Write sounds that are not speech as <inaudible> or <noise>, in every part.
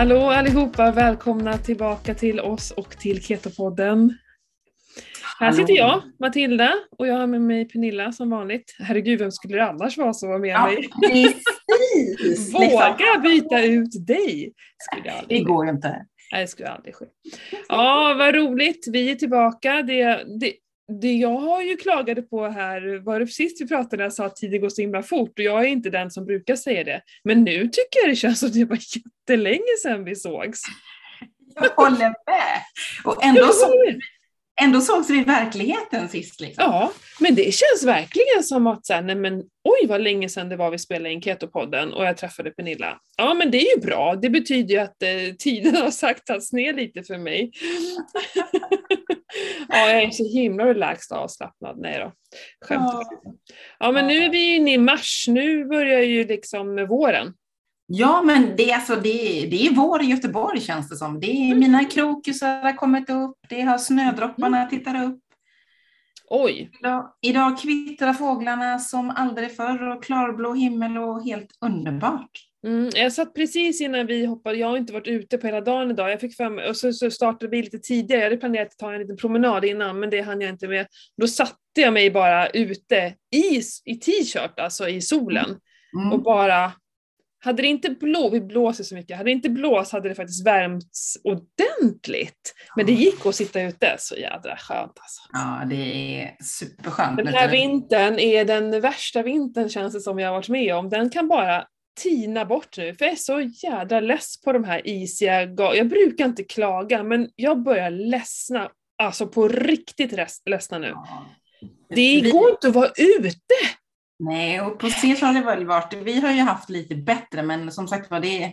Hallå allihopa, välkomna tillbaka till oss och till Ketopodden. Här sitter jag, Matilda, och jag har med mig Pernilla som vanligt. Herregud, vem skulle det annars vara som var med Ja, mig? precis! <laughs> Våga byta ut dig! Skulle jag Det aldrig. går ju inte. Nej, det skulle aldrig ske. Ja, vad roligt. Vi är tillbaka. Det, det, det jag har ju klagade på här, var det sist vi pratade, jag sa att tiden går så himla fort och jag är inte den som brukar säga det. Men nu tycker jag det känns som det var jättelänge sedan vi sågs. Jag håller med. Och ändå, <laughs> så, ändå sågs vi i verkligheten sist. Liksom. Ja, men det känns verkligen som att så här, nej men oj vad länge sedan det var vi spelade in Keto-podden och jag träffade Pernilla. Ja men det är ju bra, det betyder ju att eh, tiden har saktats ner lite för mig. <laughs> ja, jag är så himla relaxed och avslappnad. Nej då, skämt Ja. Ja men nu är vi inne i mars, nu börjar ju liksom våren. Ja, men det, är alltså, det, det är vår i Göteborg känns det som. Det är mina krokusar har kommit upp, det har snödropparna tittar upp. Oj, Idag, idag kvittrar fåglarna som aldrig förr och klarblå himmel och helt underbart. Mm, jag satt precis innan vi hoppade, jag har inte varit ute på hela dagen idag, jag fick fem, och så, så startade vi lite tidigare, jag hade planerat att ta en liten promenad innan men det hann jag inte med. Då satte jag mig bara ute i, i t-shirt, alltså i solen, Mm. och bara hade det inte blå, vi blåser så mycket, hade det inte blåst hade det faktiskt värmts ordentligt. Men det gick att sitta ute, så jädra skönt alltså. Ja, det är superskönt. Den här vintern är den värsta vintern känns det som jag har varit med om. Den kan bara tina bort nu, för jag är så jädra less på de här isiga ga- Jag brukar inte klaga, men jag börjar ledsna. Alltså på riktigt ledsna nu. Ja. Det går inte att vara ute! Nej, och på se så har det väl varit, vi har ju haft lite bättre, men som sagt var, det,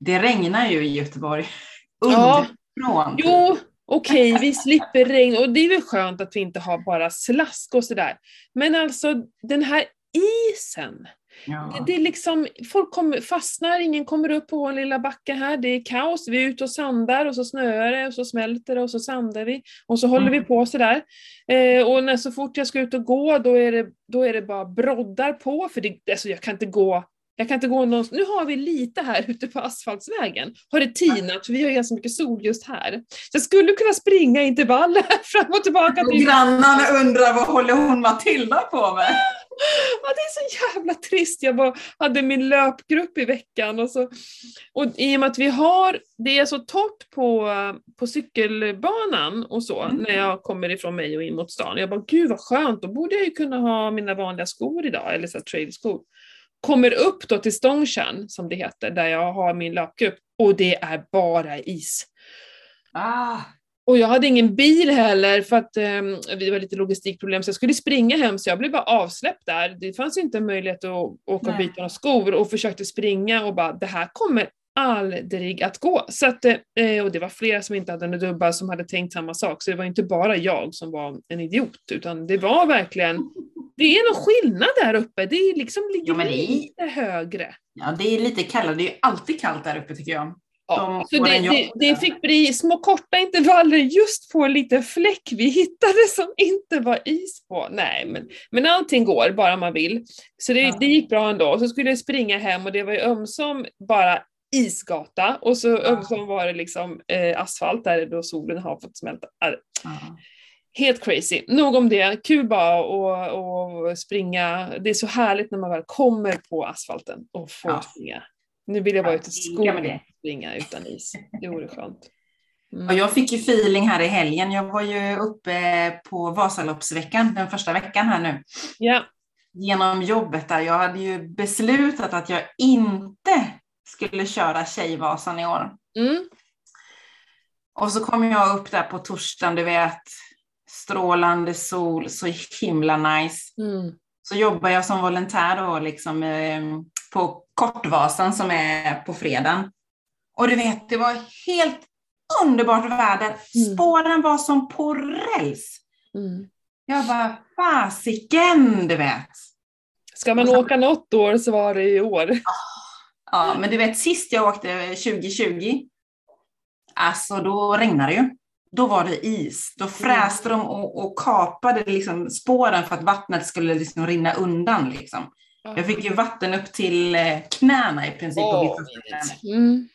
det regnar ju i Göteborg. Ja. Underifrån. Jo, okej, vi slipper regn och det är väl skönt att vi inte har bara slask och sådär. Men alltså den här isen. Ja. Det, det är liksom, folk kommer, fastnar, ingen kommer upp på vår lilla backe här, det är kaos, vi är ute och sandar och så snöar det och så smälter det och så sandar vi och så håller Mm. vi på sådär. Eh, och när så fort jag ska ut och gå då är det, då är det bara broddar på, för det, alltså jag kan inte gå jag kan inte gå någonstans. Nu har vi lite här ute på asfaltsvägen. Har det tinat, för vi har ganska mycket sol just här. Så jag skulle kunna springa intervaller <laughs> fram och tillbaka. Till grannarna undrar vad håller hon Matilda på med? Ja, det är så jävla trist. Jag bara hade min löpgrupp i veckan och så och i och med att vi har, det är så torrt på, på cykelbanan och så Mm. när jag kommer ifrån mig och in mot stan. Jag bara, gud vad skönt, då borde jag ju kunna ha mina vanliga skor idag, eller så trailskor. Kommer upp då till Stångtjärn, som det heter, där jag har min löpgrupp, och det är bara is. Ah, Och jag hade ingen bil heller för att eh, det var lite logistikproblem så jag skulle springa hem så jag blev bara avsläppt där. Det fanns inte en möjlighet att åka och byta några skor och försökte springa och bara det här kommer aldrig att gå. Så att, eh, och det var flera som inte hade några dubbar som hade tänkt samma sak så det var inte bara jag som var en idiot utan det var verkligen det är någon skillnad där uppe, det är liksom ligger men det är- lite högre. ja, det är lite kallare, det är ju alltid kallt där uppe tycker jag. Ja, De så det, det, det fick bli små korta intervaller just på en liten fläck vi hittade som inte var is på. Nej, men, men allting går bara man vill. Så det, Ja. det gick bra ändå. Och så skulle jag springa hem och det var ju ömsom bara isgata och så ömsom var det liksom eh, asfalt där då solen har fått smälta. Ja. Helt crazy. Nog om det. Kul bara att att springa. Det är så härligt när man väl kommer på asfalten och får Ja. springa. Nu vill jag vara Ja, ute i skogen och springa utan is. Det vore skönt. Mm. Och jag fick ju feeling här i helgen. Jag var ju uppe på Vasaloppsveckan, den första veckan här nu. Ja. Genom jobbet där. Jag hade ju beslutat att jag inte skulle köra Tjejvasan i år. Mm. Och så kom jag upp där på torsdagen, du vet. Strålande sol, så himla nice. Mm. Så jobbar jag som volontär då liksom eh, på Kortvasan som är på fredagen. Och du vet, det var helt underbart väder. Spåren var som på räls. Mm. Jag bara, fasiken, du vet. Ska man åka något år så var det i år. Ja, men du vet, sist jag åkte 2020, alltså då regnade det ju. Då var det is. Då fräste de och, och kapade liksom spåren för att vattnet skulle liksom rinna undan. Liksom. Jag fick ju vatten upp till eh, knäna i princip. ställen. mm.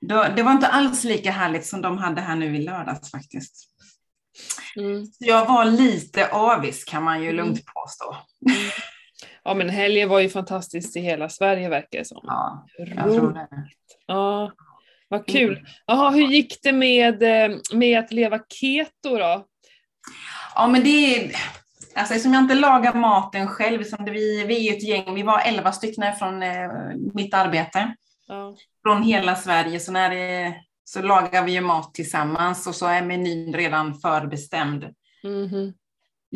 Då, det var inte alls lika härligt som de hade här nu i lördags faktiskt. Mm. Jag var lite avis kan man ju Mm. lugnt påstå. Ja men helgen var ju fantastiskt i hela Sverige verkar det som. Ja, jag tror det. Ja, vad kul. Jaha, hur gick det med, eh, med att leva keto då? Ja, men det är... Alltså eftersom jag inte lagar maten själv, som det, vi, vi är ett gäng, vi var elva stycken från eh, mitt arbete, Ja. från hela Sverige, så, när det, så lagar vi ju mat tillsammans och så är menyn redan förbestämd. Mhm.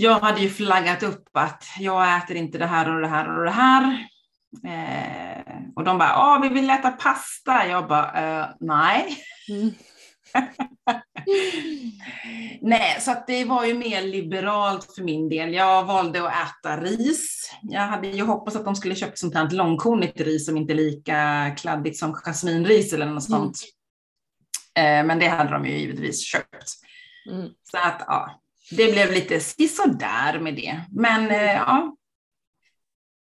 Jag hade ju flaggat upp att jag äter inte det här och det här och det här. Eh, och de bara, ja vi vill äta pasta. Jag bara, eh, nej. Mm. <laughs> Nej, så att det var ju mer liberalt för min del. Jag valde att äta ris. Jag hade ju hoppats att de skulle köpa sånt här långkornigt ris som inte är lika kladdigt som jasminris eller något Mm. sånt. Eh, men det hade de ju givetvis köpt. Mm. Så att ja, det blev lite sisådär med det. Men eh, ja,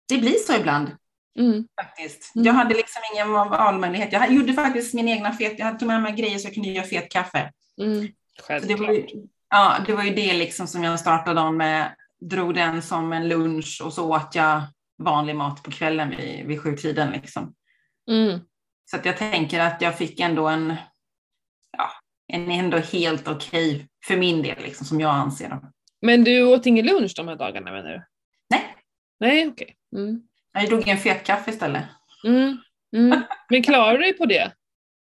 det blir så ibland Mm. faktiskt. Mm. Jag hade liksom ingen valmöjlighet. Jag gjorde faktiskt min egna fet, jag tog med mig grejer så jag kunde göra fet kaffe. Mm. Så det, var ju, ja, det var ju det liksom som jag startade dagen med. Drog den som en lunch och så åt jag vanlig mat på kvällen vid, vid sjutiden. Liksom. Mm. Så att jag tänker att jag fick ändå en, ja, en ändå helt okej för min del, liksom, som jag anser. Då. Men du åt ingen lunch de här dagarna menar du? Nej, Nej, okej. Mm. jag drog en fet kaffe istället. Mm. Mm. Men klarar du dig på det?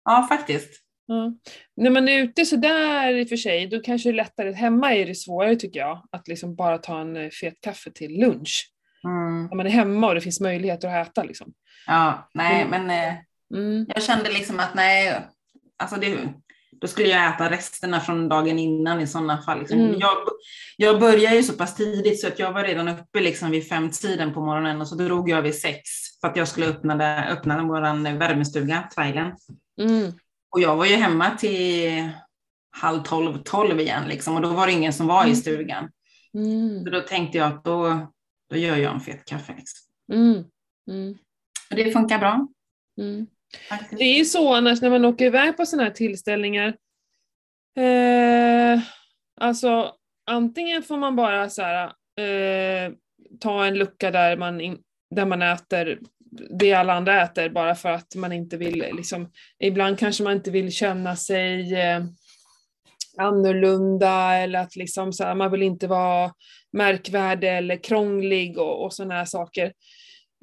Ja, faktiskt. Ja. När man är ute sådär i och för sig, då kanske det är lättare. Hemma är det svårare tycker jag, att liksom bara ta en eh, fet kaffe till lunch. Mm. När man är hemma och det finns möjligheter att äta liksom. Ja, nej, Mm. men eh, Mm. jag kände liksom att nej, alltså det, då skulle jag äta resterna från dagen innan i sådana fall. Liksom. Mm. Jag, jag började ju så pass tidigt så att jag var redan uppe liksom vid femtiden på morgonen och så drog jag vid sex för att jag skulle öppna, det, öppna vår värmestuga, trailen. Mm. Och jag var ju hemma till halv tolv, tolv igen liksom, och då var det ingen som var i Mm. stugan. Mm. Så då tänkte jag att då, då gör jag en fet kaffe. Liksom. Mm. Mm. Och det funkar bra. Det är ju så annars när man åker iväg på sådana här tillställningar. Eh, alltså antingen får man bara så här, eh, ta en lucka där man, in, där man äter det alla andra äter bara för att man inte vill liksom, ibland kanske man inte vill känna sig eh, annorlunda eller att liksom så här, man vill inte vara märkvärdig eller krånglig och, och sådana här saker.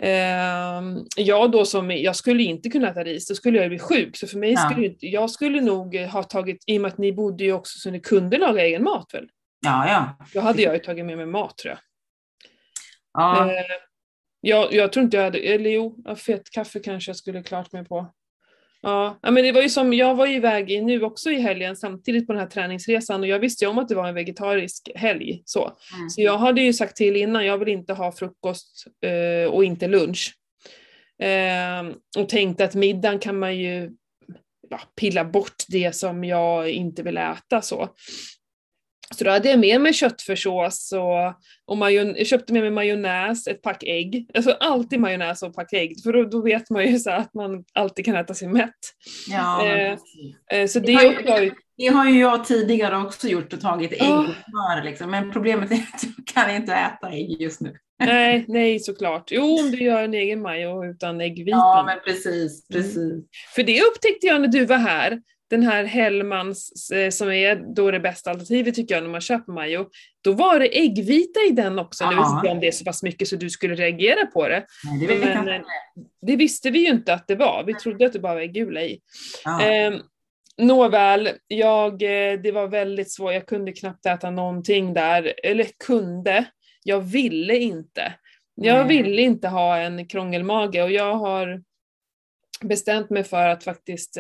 Ehm, jag då som, jag skulle inte kunna äta ris, då skulle jag bli sjuk. Så för mig Ja. skulle jag skulle nog ha tagit, i och med att ni bodde ju också så ni kunde laga egen mat väl? Ja, ja. Då hade jag ju tagit med mig mat tror jag. ja. Eh, jag, jag tror inte jag hade, eller jo, fett kaffe kanske jag skulle klart mig på. Ja, men det var ju som, jag var ju iväg nu också i helgen samtidigt på den här träningsresan och jag visste ju om att det var en vegetarisk helg. Så, Mm. så jag hade ju sagt till innan, jag vill inte ha frukost eh, och inte lunch. Eh, och tänkte att middagen kan man ju ja, pilla bort det som jag inte vill äta så. Så då hade jag med mig köttfärssås och, och majon- jag köpte med mig majonnäs, ett pack ägg. Alltså alltid majonnäs och pack ägg, för då, då vet man ju så att man alltid kan äta sig mätt. Ja, Eh. Eh, så Det det har ju- det har ju jag tidigare också gjort och tagit ägg Ja. och smör. Liksom. Men problemet är att jag kan inte äta ägg just nu. Nej, <laughs> nej såklart. Jo, om du gör en egen majo utan äggvitan. Ja, men precis. Mm. precis. För det upptäckte jag när du var här, den här Hellmans eh, som är då det bästa alternativet tycker jag när man köper majo. Då var det äggvita i den också. Nu vet inte jag om det är så pass mycket så du skulle reagera på det. Nej, det Men, eh, Det visste vi ju inte att det var. Vi trodde att det bara var äggula i. Eh, nåväl, jag, eh, det var väldigt svårt. Jag kunde knappt äta någonting där. Eller kunde. Jag ville inte. Jag Nej. ville inte ha en krångelmage och jag har bestämt mig för att faktiskt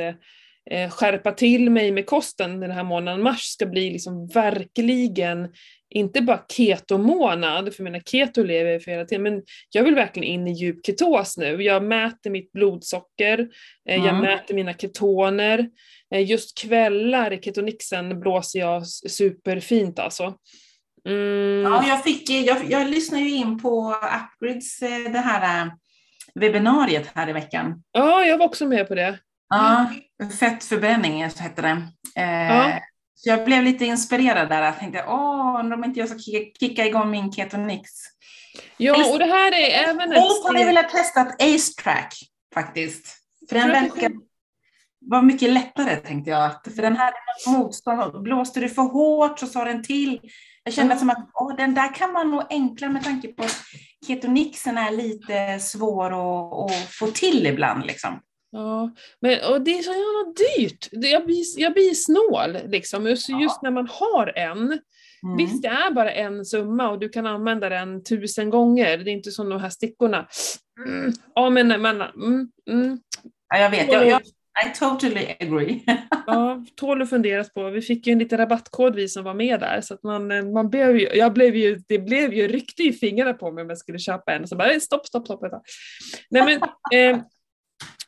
skärpa till mig med kosten den här månaden. Mars ska bli liksom verkligen, inte bara keto-månad, för menar keto lever jag för hela tiden, men jag vill verkligen in i djup ketos nu. Jag mäter mitt blodsocker, eh, jag Mm. mäter mina ketoner. Eh, just kvällar i ketonixen blåser jag superfint alltså. Mm, Ja, jag, fick, jag, jag lyssnade ju in på Upgrids, eh, det här eh, webbinariet här i veckan. ja, jag var också med på det. Ja, fettförbränning så heter det. Eh, Ja. Så jag blev lite inspirerad där. Jag tänkte, åh, undrar om inte jag ska kicka, kicka igång min ketonix. Ja, och det här är även Helst hade jag velat testa ett Ace Track faktiskt. För den verkar vara mycket lättare tänkte jag. För den något motstånd. Blåste du för hårt så sa den till. Jag kände Ja. som att åh, den där kan vara nog enklare med tanke på att ketonixen är lite svår att, att få till ibland. Liksom. Ja, men, och det är så jävla dyrt. Jag blir, jag blir snål liksom. Just, Ja. just när man har en. Mm. Visst, det är bara en summa och du kan använda den tusen gånger. Det är inte som de här stickorna. Mm. Ja, men, men mm, mm. Ja, jag vet. Jag, jag, I totally agree. <laughs> Ja, tål att funderas på. Vi fick ju en liten rabattkod vi som var med där, så att man, eh, man blev ju, jag blev ju, det blev ju, ryckte i fingrarna på mig om jag skulle köpa en, så bara stopp, stopp, stopp. Nej men, <laughs> eh,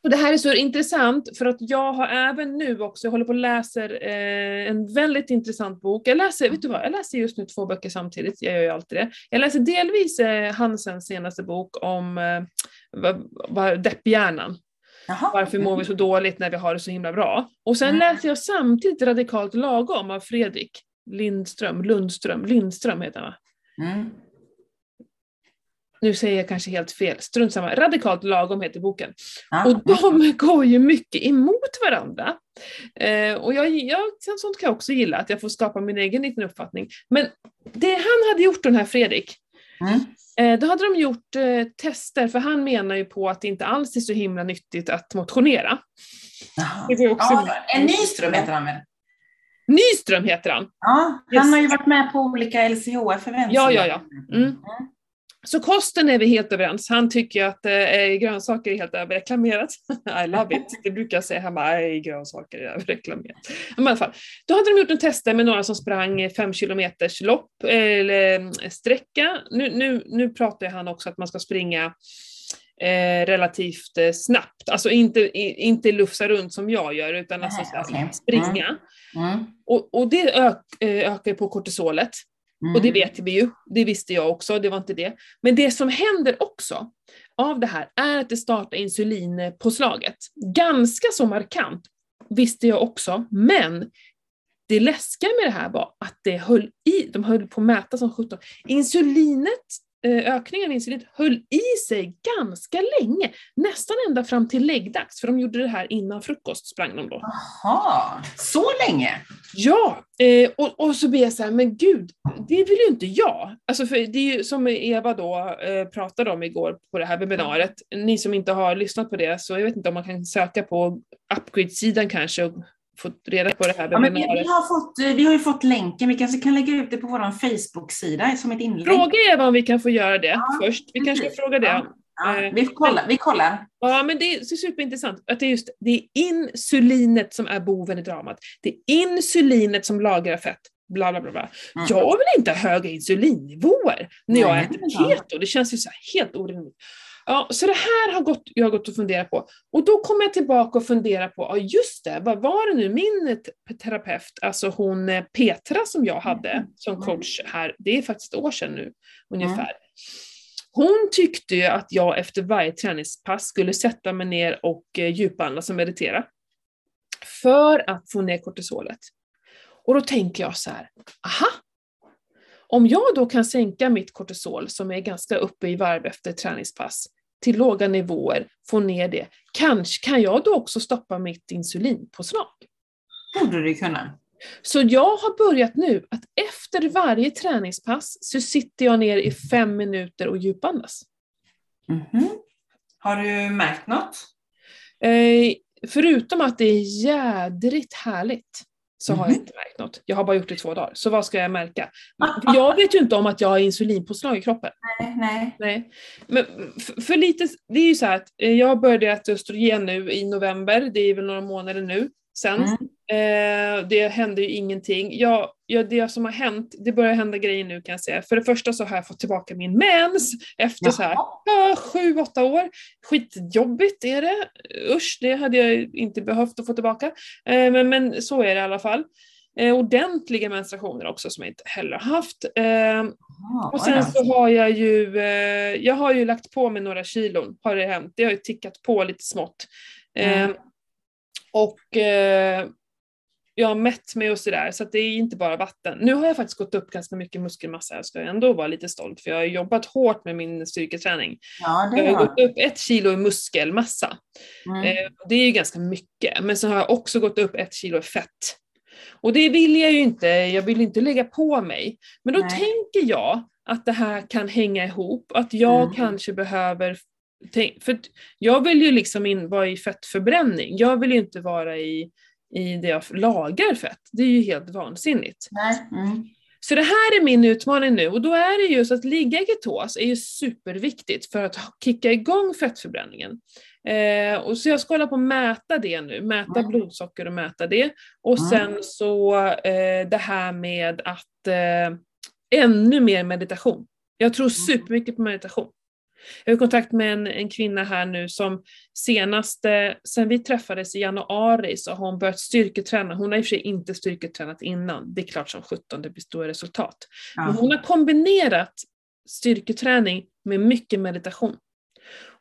och det här är så intressant för att jag har även nu också, jag håller på och läser eh, en väldigt intressant bok. Jag läser, vet du vad, jag läser just nu två böcker samtidigt, jag gör ju alltid det. Jag läser delvis eh, Hansens senaste bok om eh, depphjärnan. Jaha. Varför mår vi så dåligt när vi har det så himla bra? Och sen Mm. läser jag samtidigt Radikalt lagom av Fredrik Lindström, Lundström, Lindström heter han va? Mm. Nu säger jag kanske helt fel, strunt samma. Radikalt lagom heter boken. Ja. Och de går ju mycket emot varandra. Eh, och jag, jag, sånt kan jag också gilla, att jag får skapa min egen liten uppfattning. Men det han hade gjort, den här Fredrik, Mm. eh, då hade de gjort eh, tester, för han menar ju på att det inte alls är så himla nyttigt att motionera. Jaha. Det ju också- Ja, en Nyström heter han väl? Nyström heter han. Ja, Yes. han har ju varit med på olika LCHF-event. Ja, ja, ja. Mm. Så kosten är vi helt överens. Han tycker att eh, grönsaker är helt överreklamerat. <laughs> I love it. Det brukar jag säga hemma. Nej, grönsaker är överreklamerat. Men i alla fall. Då hade de gjort en tester med några som sprang fem kilometers lopp eller eh, sträcka. Nu, nu, nu pratar han också att man ska springa eh, relativt eh, snabbt. Alltså inte, i, inte lufsa runt som jag gör utan alltså, Nej, okej. springa. Mm. Och, och det ök, eh, ökar på kortisolet. Mm. Och det vet vi ju, det visste jag också, det var inte det. Men det som händer också av det här är att det startar insulinpåslaget. Ganska så markant, visste jag också, men det läskiga med det här var att det höll i, de höll på att mäta som 17. Insulinet, ökningen av insulinet höll i sig ganska länge, nästan ända fram till läggdags, för de gjorde det här innan frukost sprang de då. Jaha, så länge? Ja, eh, och, och så blir jag så här, men gud, det vill ju inte jag. Alltså för det är ju som Eva då eh, pratade om igår på det här webbinariet. Ni som inte har lyssnat på det, så jag vet inte om man kan söka på Upgrade-sidan kanske och få reda på det här Ja, vi, vi, har fått, eh, vi har ju fått länken, vi kanske kan lägga ut det på vår Facebook-sida som ett inlägg. Fråga Eva om vi kan få göra det Ja, först. Vi kanske ska fråga det. Ja. Ja, Eh, vi, kollar, vi kollar. Ja, men det är superintressant att det är just det är insulinet som är boven i dramat. Det är insulinet som lagrar fett. Bla, bla, bla, bla. Mm. Jag vill inte ha höga insulinnivåer när jag Nej, äter keto. Det känns ju så helt orimligt. Ja, så det här har gått, jag har gått och funderat på. Och då kommer jag tillbaka och funderar på, ja just det, vad var det nu min te- terapeut, alltså hon eh, Petra som jag hade Mm. som coach här, det är faktiskt ett år sedan nu ungefär. Hon tyckte ju att jag efter varje träningspass skulle sätta mig ner och eh, djupandas och meditera. För att få ner kortisolet. Och då tänker jag så här, aha! Om jag då kan sänka mitt kortisol, som är ganska uppe i varv efter träningspass, till låga nivåer, få ner det, kanske kan jag då också stoppa mitt insulinpåslag. Borde du kunna. Så jag har börjat nu att efter varje träningspass så sitter jag ner i fem minuter och djupandas. Mhm. Har du märkt något? Eh, förutom att det är jädrigt härligt så har jag Mhm. inte märkt något. Jag har bara gjort det i två dagar, så vad ska jag märka? För Jag vet ju inte om att jag har insulinpåslag i kroppen. Nej, nej. Nej. Men för, för lite, det är ju så här att eh, jag började äta östrogen nu i november, det är väl några månader nu sen. Mm. Eh, det hände ju ingenting. Jag, jag, det som har hänt, det börjar hända grejer nu kan jag säga. För det första så har jag fått tillbaka min mens efter så här Jaha. ja, sju, åtta år. Skitjobbigt är det. Usch, det hade jag inte behövt att få tillbaka. Eh, men, men så är det i alla fall. Eh, ordentliga menstruationer också som jag inte heller har haft. Eh, och sen så har jag ju, eh, jag har ju lagt på mig några kilon, har det hänt. Det har ju tickat på lite smått. Eh, Mm. Och eh, jag har mätt mig och sådär, så att det är inte bara vatten. Nu har jag faktiskt gått upp ganska mycket muskelmassa, jag ska ändå vara lite stolt, för jag har jobbat hårt med min styrketräning. Ja, det Jag har gått upp ett kilo i muskelmassa. mm. Eh, det är ju ganska mycket, men så har jag också gått upp ett kilo i fett. Och det vill jag ju inte, jag vill inte lägga på mig. Men då Nej. tänker jag att det här kan hänga ihop, att jag Mm. kanske behöver för jag vill ju liksom in, vara i fettförbränning, jag vill ju inte vara i, i det jag lagar fett. Det är ju helt vansinnigt. Mm. Så det här är min utmaning nu och då är det just att ligga i ketos är ju superviktigt för att kicka igång fettförbränningen. Eh, och så jag ska hålla på och mäta det nu, mäta Mm. blodsocker och mäta det. Och Mm. sen så eh, det här med att eh, ännu mer meditation. Jag tror supermycket på meditation. Jag har kontakt med en, en kvinna här nu som senaste, sen vi träffades i januari så har hon börjat styrketräna. Hon har i och för sig inte styrketränat innan, det är klart som 17 det blir stora resultat. Men Ja. hon har kombinerat styrketräning med mycket meditation.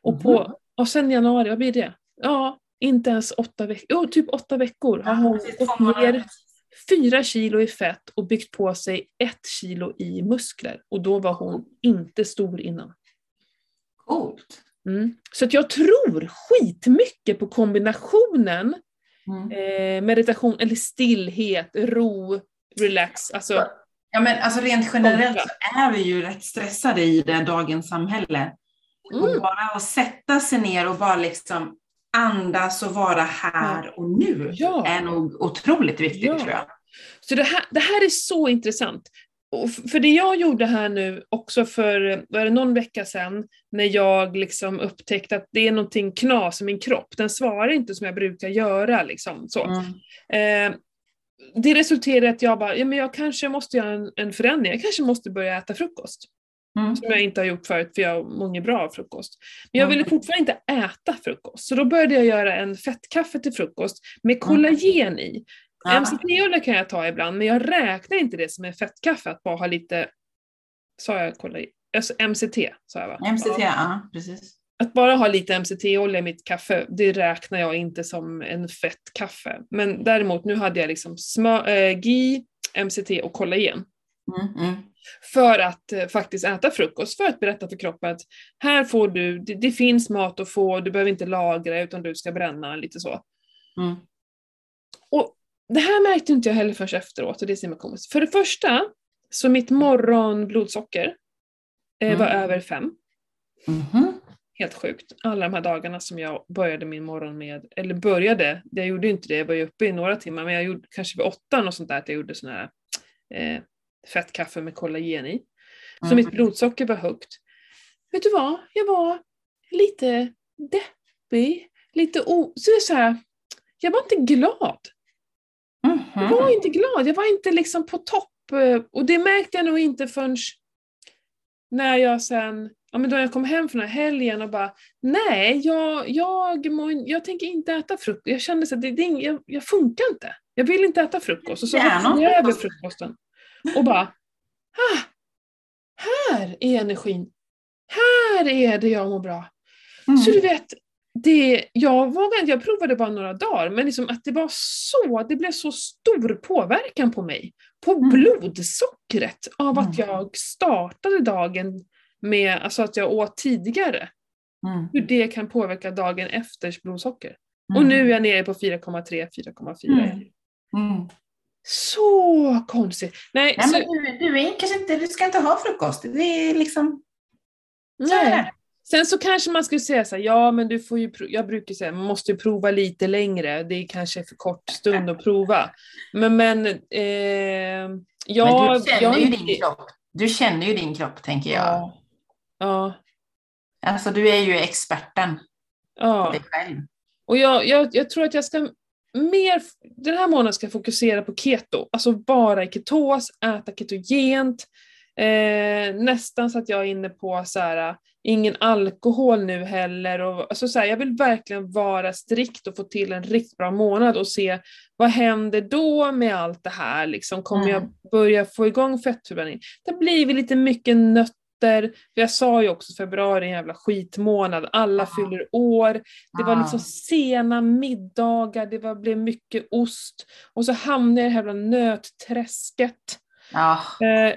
Och, på, Mhm. och sen januari, vad blir det? Ja, inte ens åtta veckor, jo typ åtta veckor har hon gått ner fyra kilo i fett och byggt på sig ett kilo i muskler. Och då var hon inte stor innan. Coolt. Mm. Så att jag tror skitmycket på kombinationen Mm. eh, meditation eller stillhet, ro, relax. Alltså, Ja, men alltså rent generellt så är vi ju rätt stressade i det dagens samhälle. mm, Och bara att sätta sig ner och bara liksom andas och vara här och nu Ja. är nog otroligt viktigt Ja. tror jag. Så det här, det här är så intressant. Och för det jag gjorde här nu också för, var det någon vecka sedan, när jag liksom upptäckte att det är någonting knas i min kropp, den svarar inte som jag brukar göra. Liksom, så. Mm. Eh, det resulterade i att jag bara, ja men jag kanske måste göra en, en förändring, jag kanske måste börja äta frukost. Mm. Som jag inte har gjort förut, för jag mår inget bra av frukost. Men jag Mm. ville fortfarande inte äta frukost, så då började jag göra en fettkaffe till frukost med kollagen i. Ja. MCT-olja kan jag ta ibland, men jag räknar inte det som en fettkaffe, att bara ha lite, sa jag kollagen? Alltså MCT, sa jag va? MCT, Ja. ja precis. Att bara ha lite MCT-olja i mitt kaffe, det räknar jag inte som en fettkaffe. Men däremot, nu hade jag liksom smör, äh, GI, MCT och kollagen. Mm. Mm. För att eh, faktiskt äta frukost, för att berätta för kroppen att här får du, det, det finns mat att få, du behöver inte lagra utan du ska bränna, lite så. Mm. Och det här märkte inte jag heller först efteråt, och det är så komiskt. För det första, så mitt morgonblodsocker eh, var Mm. över fem. Mhm. Helt sjukt. Alla de här dagarna som jag började min morgon med, eller började, jag gjorde inte det, jag var ju uppe i några timmar, men jag gjorde kanske vid åtta och sånt där, att jag gjorde sån här eh, fettkaffe med kollagen i. Så Mm. mitt blodsocker var högt. Vet du vad? Jag var lite deppig, lite o... Så så här, jag var inte glad. Jag Mhm. var inte glad, jag var inte liksom på topp. eh, Och det märkte jag nog inte förrän när jag sen, ja men då jag kom hem från den här helgen och bara, nej, jag, jag, må, jag tänker inte äta frukost. Jag kände så att det, det, jag, jag funkar inte. Jag vill inte äta frukost. Och så hoppade jag över frukost. frukosten. Och bara, ah, här är energin. Här är det jag mår bra. Mm. Så du vet, det, jag, vågade, jag provade bara några dagar, men liksom att det var så, det blev så stor påverkan på mig. På Mm. blodsockret av att Mm. jag startade dagen med, alltså att jag åt tidigare. Mm. Hur det kan påverka dagen efters blodsocker. Och Mm. nu är jag nere på 4,3, 4,4. Mm. Mm. Så konstigt! Nej, Nej, så, du, du, är kanske inte, du ska inte ha frukost. Det är liksom... Så nej. Sen så kanske man skulle säga så här, ja men du får ju, jag brukar säga, man måste ju prova lite längre, det är kanske för kort stund att prova. Men, men, eh, ja, men du känner jag, ju din kropp. Du känner ju din kropp, tänker jag. Ja, ja, Alltså, du är ju experten på ja. dig själv. Och jag, jag, jag tror att jag ska mer, den här månaden ska jag fokusera på keto, alltså vara i ketos, äta ketogent, eh, nästan så att jag är inne på så här, ingen alkohol nu heller. Och, alltså så här, jag vill verkligen vara strikt och få till en riktigt bra månad och se vad händer då med allt det här? Liksom, kommer Mm. jag börja få igång fettförbränning? Det blir väl lite mycket nötter. För jag sa ju också februari är en jävla skitmånad, alla Ja. fyller år. Det var Ja. liksom sena middagar, det var, blev mycket ost. Och så hamnade jag i det här jävla nötträsket. Ja. Eh,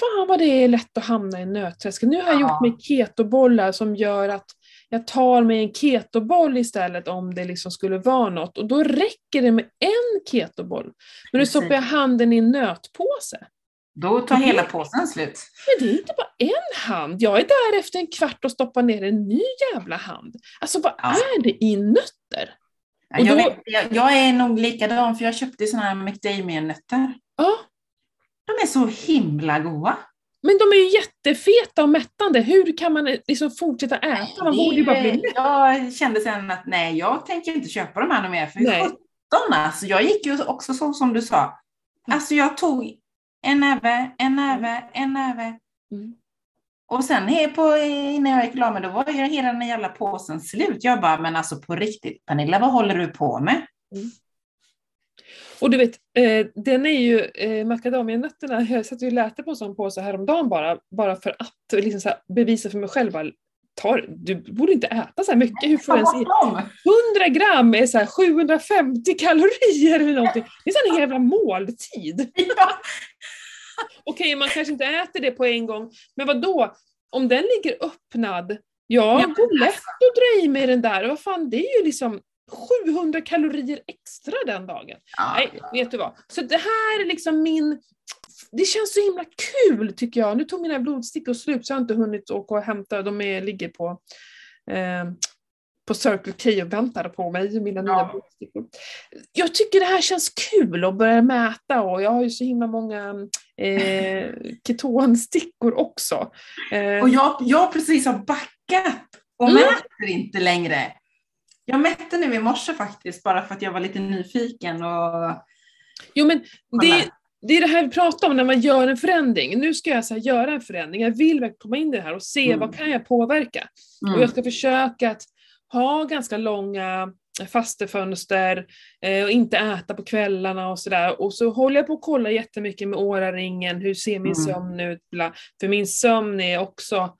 fan vad det är lätt att hamna i nötträsket. Nu har jag Ja. gjort mig ketobollar som gör att jag tar mig en ketoboll istället om det liksom skulle vara något. Och då räcker det med en ketoboll. Men nu stoppar jag handen i en nötpåse. Då tar hela påsen slut. Men det är inte bara en hand. Jag är där efter en kvart och stoppar ner en ny jävla hand. Alltså vad Ja. är det i nötter? Ja, jag, då- vet, jag, jag är nog likadan, för jag köpte såna här McDamien-nötter. Ja, De är så himla goda. men de är ju jättefeta och mättande. Hur kan man liksom fortsätta äta? Man borde ju bara bli. Jag kände sen att nej, jag tänker inte köpa de här mer. För Nej. 17 alltså, jag gick ju också så som du sa. Alltså jag tog en näve, en näve, en näve. Mm. Och sen här på, innan jag gick och la mig, då var ju hela den jävla påsen slut. Jag bara, men alltså på riktigt Pernilla, vad håller du på med? Och du vet, eh, den är ju, eh, macadamianötterna, <laughs> jag satt ju och läste på en sån påse häromdagen bara, bara för att liksom så bevisa för mig själv, bara, tar, du borde inte äta så här mycket, hur får ens i Ta bort dem. 100 gram är så här 750 kalorier eller någonting. Det är en jävla måltid. <laughs> Ja. Okej, man kanske inte äter det på en gång, men vad då? Om den ligger öppnad, Ja, men går lätt att dra i mig den där. Vad fan, det är ju liksom 700 kalorier extra den dagen. Ja. Nej, vet du vad? Så det här är liksom min... Det känns så himla kul tycker jag. Nu tog mina blodstickor slut så jag har inte hunnit åka och hämta. De är, ligger på, eh, på Circle K och väntar på mig, mina nya Ja. blodstickor. Jag tycker det här känns kul att börja mäta och jag har ju så himla många eh, <laughs> ketonstickor också. Eh, Och jag, jag precis har backat och Mm. mäter inte längre. Jag mätte nu i morse faktiskt, bara för att jag var lite nyfiken. Och... Jo men det, det är det här vi pratar om när man gör en förändring. Nu ska jag så här, göra en förändring. Jag vill verkligen komma in i det här och se Mm. vad kan jag påverka. Mm. Och jag ska försöka att ha ganska långa fastefönster eh, och inte äta på kvällarna och sådär. Och så håller jag på att kolla jättemycket med åraringen, hur ser min Mm. sömn ut? För min sömn är också,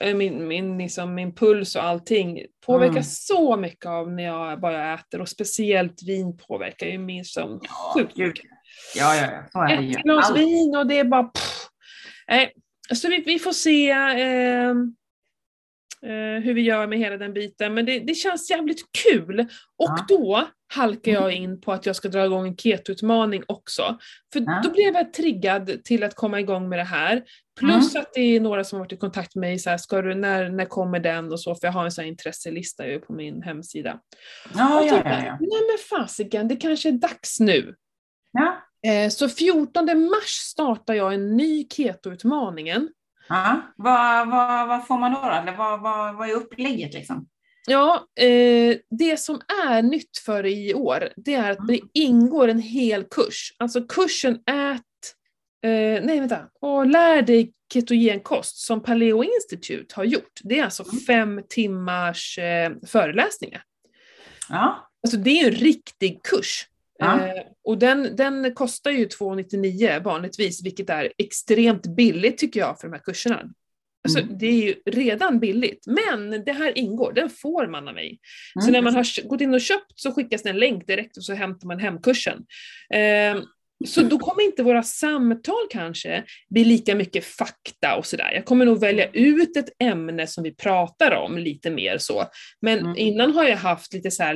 eh, min, min, liksom, min puls och allting påverkar Mm. så mycket av när jag, jag äter och speciellt vin påverkar ju min sömn Ja, sjukt mycket. Ja, ja, ja. Så är det ju. Ett glas vin och det är bara pff. Så vi, vi får se eh, hur vi gör med hela den biten. Men det, det känns jävligt kul. Och Ja. då halkar jag in på att jag ska dra igång en ketoutmaning också. För Ja. då blev jag triggad till att komma igång med det här. Plus att det är några som har varit i kontakt med mig, så här, ska du, när, när kommer den och så, för jag har en sån här intresselista ju på min hemsida. Ja, ja, ja, ja. nej men fasiken, det kanske är dags nu. ja. Eh, Så 14 mars startar jag en ny ketoutmaningen. Ja. Vad, vad, vad får man då? Eller vad, vad, vad är upplägget liksom? Ja, eh, det som är nytt för i år, det är att det ingår en hel kurs. Alltså kursen Ät, eh, nej vänta, och Lär dig ketogenkost som Paleo Institute har gjort. Det är alltså Mm. fem timmars eh, föreläsningar. Ja, Alltså det är en riktig kurs. Ja. Eh, och den, den kostar ju 299 vanligtvis, vilket är extremt billigt tycker jag för de här kurserna. Alltså, Mm. Det är ju redan billigt, men det här ingår, den får man av mig. Så Mm. när man har gått in och köpt så skickas det en länk direkt och så hämtar man hem kursen. Eh, så då kommer inte våra samtal kanske bli lika mycket fakta och sådär. Jag kommer nog välja ut ett ämne som vi pratar om lite mer så. Men Mm. innan har jag haft lite så här,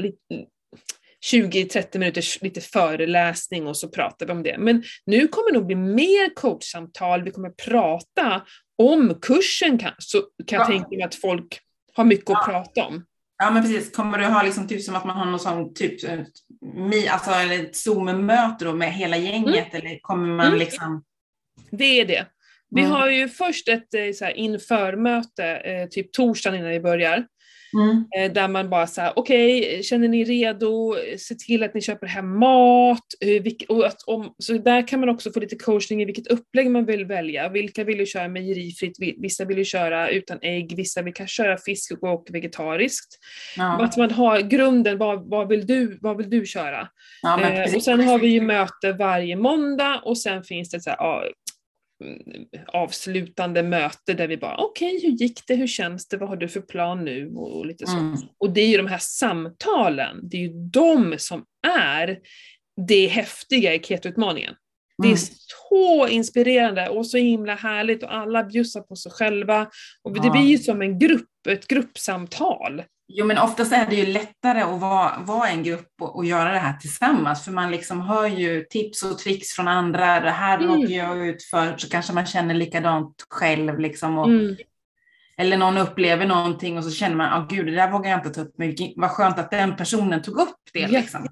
20-30 minuters lite föreläsning och så pratar vi om det. Men nu kommer det nog bli mer coachsamtal, vi kommer prata om kursen kan, så kan jag Ja. tänka mig att folk har mycket att Ja. prata om. ja, men precis. Kommer du ha liksom typ som att man har någon sån typ eh, alltså, ett Zoom-möte då med hela gänget? Eller kommer man Mm. liksom... Det är det. Vi Mm. har ju först ett eh, så här, införmöte, eh, typ torsdagen innan vi börjar, Mm. eh, där man bara säger okej, känner ni redo? Se till att ni köper hem mat. Eh, och att, om, så där kan man också få lite coachning i vilket upplägg man vill välja. Vilka vill ju köra mejerifritt, vi- vissa vill ju köra utan ägg, vissa vill kanske köra fisk och vegetariskt. Ja. Att man har grunden, vad, vad, vill, du, vad vill du köra? Ja, Eh, och sen har vi ju möte varje måndag och sen finns det så här, ja, avslutande möte där vi bara, okej, hur gick det, hur känns det, vad har du för plan nu och, och lite så. Mm. Och det är ju de här samtalen, det är ju de som är det häftiga i ketoutmaningen. Det är Mm. så inspirerande och så himla härligt och alla bjussar på sig själva. Och det blir ju som en grupp, ett gruppsamtal. Jo, men oftast är det ju lättare att vara, vara en grupp och, och göra det här tillsammans, för man liksom hör ju tips och tricks från andra. Det här Mm. råkar jag ut för, så kanske man känner likadant själv. Liksom, och, Mm. Eller någon upplever någonting och så känner man, ah, gud, det där vågar jag inte ta upp, men vad skönt att den personen tog upp det. Liksom.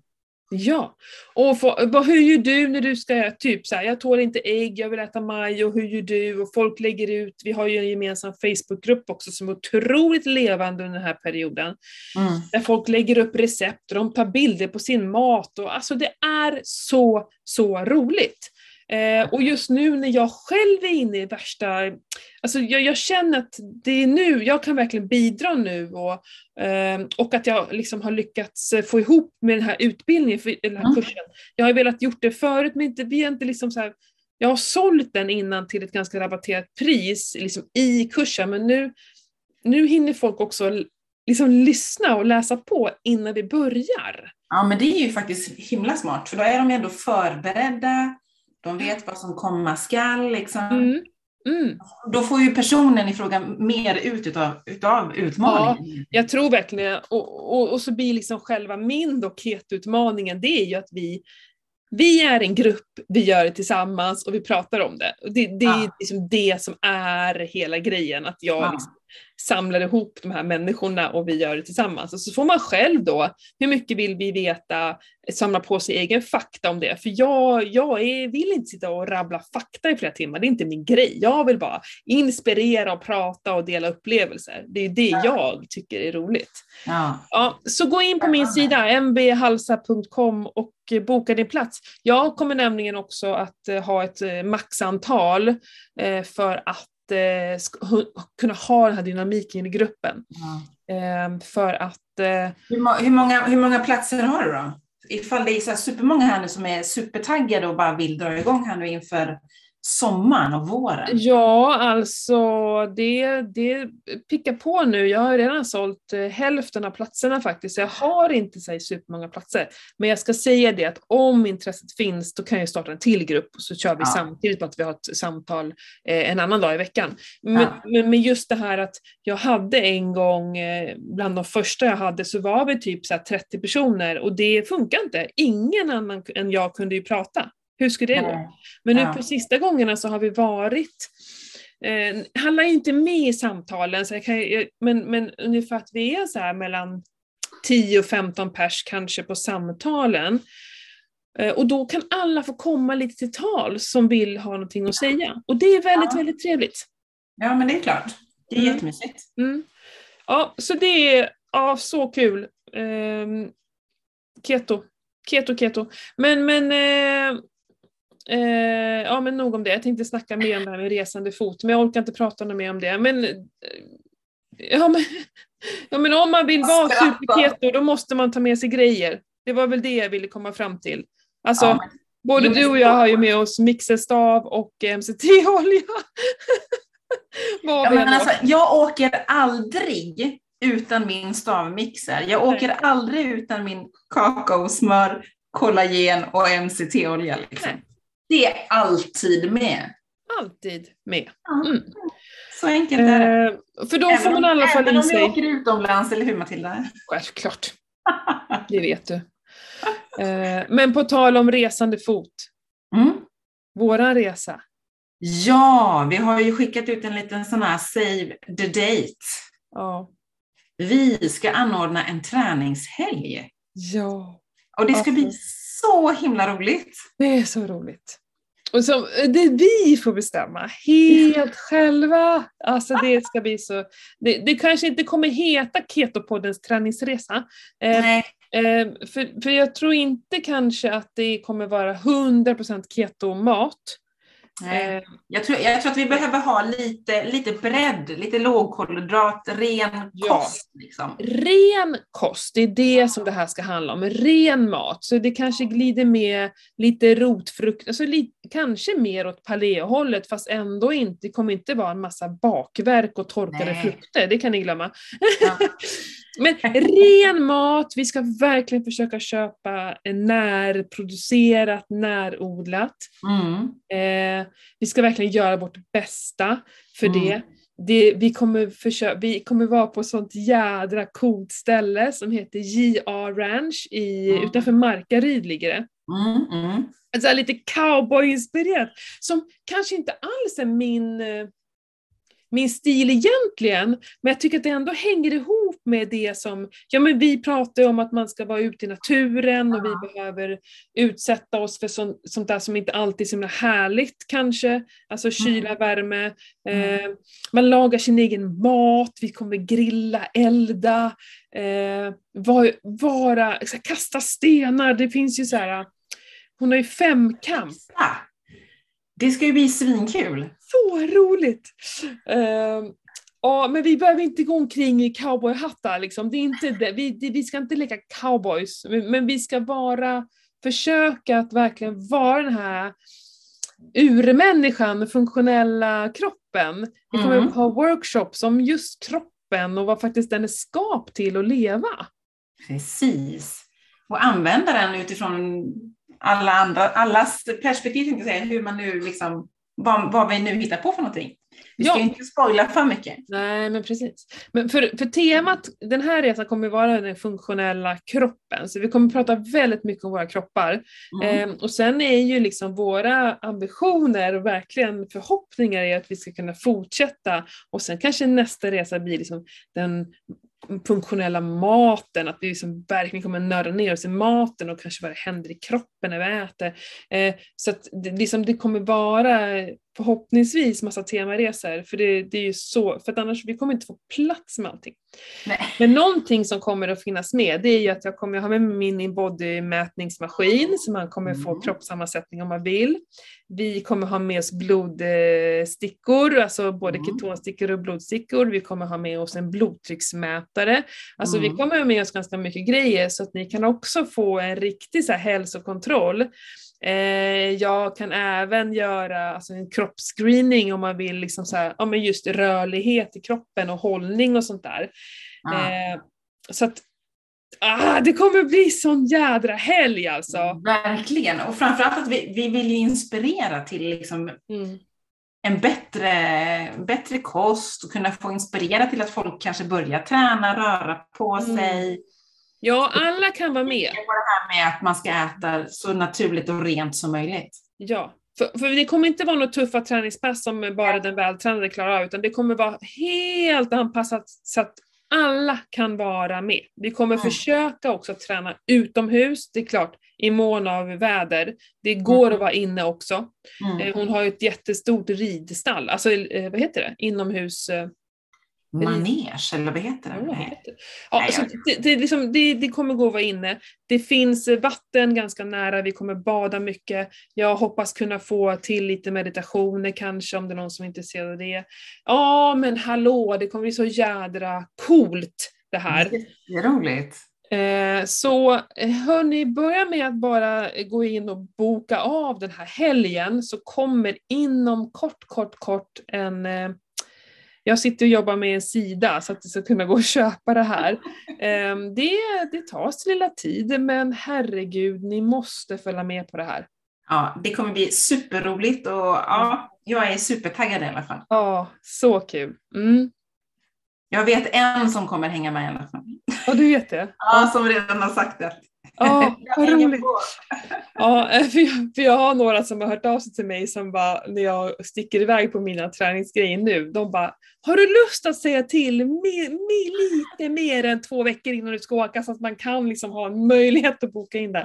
Ja. Och vad, hur gör du när du ska, typ så här, jag tål inte ägg, jag vill äta majo, hur gör du? Och folk lägger ut, vi har ju en gemensam Facebookgrupp också som är otroligt levande under den här perioden. Mm. Där folk lägger upp recept och de tar bilder på sin mat. Och, alltså det är så, så roligt. Eh, och just nu när jag själv är inne i värsta... Alltså jag, jag känner att det är nu, jag kan verkligen bidra nu och, eh, och att jag liksom har lyckats få ihop med den här utbildningen, för, den här Mm. kursen. Jag har velat gjort det förut men inte, vi har inte liksom så här, jag har sålt den innan till ett ganska rabatterat pris liksom i kursen men nu, nu hinner folk också liksom lyssna och läsa på innan vi börjar. Ja, men det är ju faktiskt himla smart, för då är de ändå förberedda. De vet vad som komma skall. Liksom. Mm. Mm. Då får ju personen i fråga mer ut utav, utav utmaningen. Jag tror verkligen och, och, och så blir liksom själva min då ketutmaningen, det är ju att vi, vi är en grupp, vi gör det tillsammans och vi pratar om det. Och det, det är Ja. liksom det som är hela grejen, att jag Ja. liksom samlar ihop de här människorna och vi gör det tillsammans. Och så får man själv då, hur mycket vill vi veta, samla på sig egen fakta om det. För jag, jag är, vill inte sitta och rabbla fakta i flera timmar, det är inte min grej. Jag vill bara inspirera och prata och dela upplevelser. Det är det jag tycker är roligt. Ja. Ja, så gå in på min sida, mbhalsa.com och eh, boka din plats. Jag kommer nämligen också att eh, ha ett eh, maxantal för att kunna ha den här dynamiken i gruppen. Eh, för att eh, Hur, hur, många, hur många platser har du då? Ifall det är så supermånga här nu som är supertaggade och bara vill dra igång här nu inför sommaren och våren. Ja, alltså det, det pickar på nu. Jag har redan sålt eh, hälften av platserna faktiskt. så Jag har inte så supermånga platser. Men jag ska säga det att om intresset finns då kan jag starta en till grupp och så kör vi Ja. samtidigt med att vi har ett samtal eh, en annan dag i veckan. Men, Ja. men, men just det här att jag hade en gång, eh, bland de första jag hade, så var vi typ så här 30 personer och det funkar inte. Ingen annan än jag kunde ju prata. Hur skulle det gå? Men nu Ja. på sista gångerna så har vi varit, eh, handlar ju inte med i samtalen, så jag kan, jag, men, men ungefär att vi är så här mellan 10 och 15 pers kanske på samtalen. Eh, och då kan alla få komma lite till tal som vill ha någonting att säga. Och det är väldigt, Ja. väldigt trevligt. Ja, men det är klart. Det är Mm. jättemysigt. Mm. Ja, så det är ja, så kul. Ehm, keto. Keto, keto. Men, men, eh, eh, ja men nog om det. Jag tänkte snacka mer om det här med resande fot, men jag orkar inte prata mer om det. Men, eh, ja, men, ja, men om man vill vara superketo, då måste man ta med sig grejer. Det var väl det jag ville komma fram till. Alltså, Ja, men- både du och jag har ju med oss mixerstav och MCT-olja. <laughs> Vad Ja, men alltså, jag åker aldrig utan min stavmixer. Jag åker aldrig utan min kakaosmör, kollagen och MCT-olja. Liksom. Det är alltid med. alltid med. Mm. Så enkelt är det. Eh, för då får man i alla fall även i om vi sig, åker utomlands, eller hur Matilda? självklart, det vet du. Eh, men på tal om resande fot, Mm. våran resa. Ja, vi har ju skickat ut en liten sån här save the date. Ja. Vi ska anordna en träningshelg. ja, Och det ska Ja. bli så himla roligt. det är så roligt. Och så, det vi får bestämma helt själva. Alltså det ska bli så, det, det kanske inte kommer heta Ketopoddens träningsresa. Eh, Nej. Eh, för, för jag tror inte kanske att det kommer vara 100% keto-mat. Nej. Eh, Jag, tror, jag tror att vi behöver ha lite, lite bredd, lite lågkolhydrat, ren Ja. kost. Liksom. ren kost, det är det som det här ska handla om. Ren mat. Så det kanske glider med lite rotfrukt, alltså li, kanske mer åt paléhållet fast ändå inte, det kommer inte vara en massa bakverk och torkade Nej. frukter, det kan ni glömma. Ja. <laughs> Men ren mat, vi ska verkligen försöka köpa närproducerat, närodlat. Mm. Eh, vi ska verkligen göra vårt bästa för Mm. det. det vi, kommer försöka, vi kommer vara på ett sånt jädra coolt ställe som heter JR Ranch i, Mm. utanför Markaryd ligger det. Mm. Mm. Så här lite cowboy-inspirerat som kanske inte alls är min, eh, min stil egentligen, men jag tycker att det ändå hänger ihop med det som, ja men vi pratar ju om att man ska vara ute i naturen och vi behöver utsätta oss för sånt, sånt där som inte alltid är så himla härligt kanske, alltså kyla, värme, eh, man lagar sin egen mat, vi kommer grilla, elda, eh, var, vara, här, kasta stenar, det finns ju så här hon har ju femkamp. Ah, Det ska ju bli svinkul. Så roligt! Ehm, ja, men vi behöver inte gå omkring i cowboyhattar liksom. Det är inte det. Vi, det, vi ska inte leka cowboys, men, men vi ska vara, försöka att verkligen vara den här urmänniskan med funktionella kroppen. Vi kommer Mm. att ha workshops om just kroppen och vad faktiskt den är skapt till att leva. Precis. Och använda den utifrån alla andra, allas perspektiv, tänkte jag säga, hur man nu liksom, vad, vad vi nu hittar på för någonting. Vi ska Ja. inte spoila för mycket. Nej, men precis. Men för, för temat, den här resan kommer vara den funktionella kroppen, så vi kommer prata väldigt mycket om våra kroppar. Mm. Ehm, och sen är ju liksom våra ambitioner och verkligen förhoppningar är att vi ska kunna fortsätta och sen kanske nästa resa blir liksom den funktionella maten, att vi liksom verkligen kommer nörda ner oss i maten och kanske vad det händer i kroppen när vi äter. Eh, så att det, liksom, det kommer vara förhoppningsvis massa temaresor, för det, det är ju så, för att annars vi kommer inte få plats med allting. Nej. Men någonting som kommer att finnas med, det är ju att jag kommer ha med min inbody-mätningsmaskin, så man kommer få Mm. kroppssammansättning om man vill. Vi kommer ha med oss blodstickor, alltså både Mm. ketonstickor och blodstickor. Vi kommer ha med oss en blodtrycksmätare. Alltså vi Mm. kommer ha med oss ganska mycket grejer så att ni kan också få en riktig så här, hälsokontroll. Eh, jag kan även göra alltså, en kroppsscreening om man vill liksom så här, ja, men just rörlighet i kroppen och hållning och sånt där. Ja. Eh, så att ah, det kommer bli sån jädra helg alltså. Verkligen. Och framförallt att vi, vi vill ju inspirera till liksom Mm. en bättre, bättre kost och kunna få inspirera till att folk kanske börjar träna, röra på Mm. sig. Ja, alla kan vara med. Och det här med att man ska äta så naturligt och rent som möjligt. Ja, för, för det kommer inte vara några tuffa träningspass som bara den vältränade klarar av, utan det kommer vara helt anpassat så att alla kan vara med. Vi kommer Mm. försöka också träna utomhus, det är klart, i mån av väder. Det går Mm. att vara inne också. Mm. Eh, Hon har ju ett jättestort ridstall, alltså eh, vad heter det? Inomhus... eh, Manege, eller vad heter det? det? Ja, det, det, är liksom, det, det kommer gå att vara inne. Det finns vatten ganska nära, vi kommer bada mycket. Jag hoppas kunna få till lite meditationer kanske om det är någon som är intresserad av det. Ja men hallå, det kommer bli så jädra coolt det här. Jätteroligt. Eh, så eh, hörni, börja med att bara gå in och boka av den här helgen så kommer inom kort, kort, kort en eh, jag sitter och jobbar med en sida så att det ska kunna gå att köpa det här. <laughs> Eh, det, det tar sin lilla tid men herregud, ni måste följa med på det här. Ja, det kommer bli superroligt och ja, jag är supertaggad i alla fall. Ja, så kul. Mm. Jag vet en som kommer hänga med i alla fall. Och du vet det? Ja, som redan har sagt det. Ja, vad roligt. Ja, eh, för jag, för jag har några som har hört av sig till mig som bara, när jag sticker iväg på mina träningsgrejer nu, de bara Har du lust att säga till me, me, lite mer än två veckor innan du ska åka så att man kan liksom ha en möjlighet att boka in där?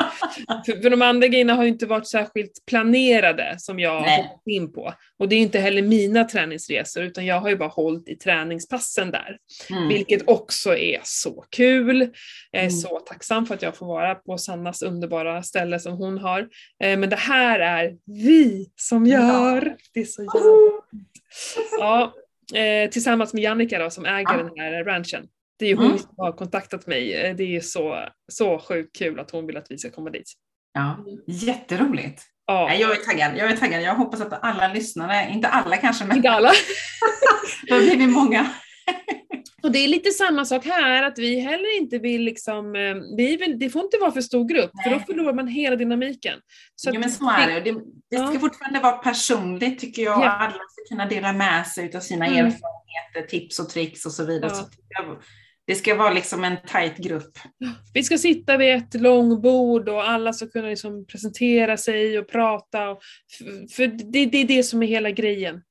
för, för de andra grejerna har ju inte varit särskilt planerade som jag har hoppat in på. Och det är inte heller mina träningsresor utan jag har ju bara hållit i träningspassen där. Mm. Vilket också är så kul. Jag är Mm. så tacksam för att jag får vara på Sannas underbara ställe som hon har. Eh, men det här är vi som gör. Det är så jävla Ja, eh, tillsammans med Jannica då, som äger Ja. den här ranchen. Det är ju hon Mm. som har kontaktat mig. Eh, Det är så, så sjukt kul att hon vill att vi ska komma dit. Ja, jätteroligt. Ja, Jag är taggad. Jag är taggad. Jag hoppas att alla lyssnare, inte alla kanske, men inte alla. <laughs> då blir vi många. <laughs> Och det är lite samma sak här, att vi heller inte vill liksom, eh, vi vill, det får inte vara för stor grupp, för då Nej. förlorar man hela dynamiken. Så att- men så är det. Det, det ska Ja. fortfarande vara personligt tycker jag. Ja. Alla ska kunna dela med sig av sina Mm. erfarenheter, tips och tricks och så vidare. Ja. Så jag, det ska vara liksom en tajt grupp. Vi ska sitta vid ett långbord och alla ska kunna liksom presentera sig och prata. Och, för det, det är det som är hela grejen.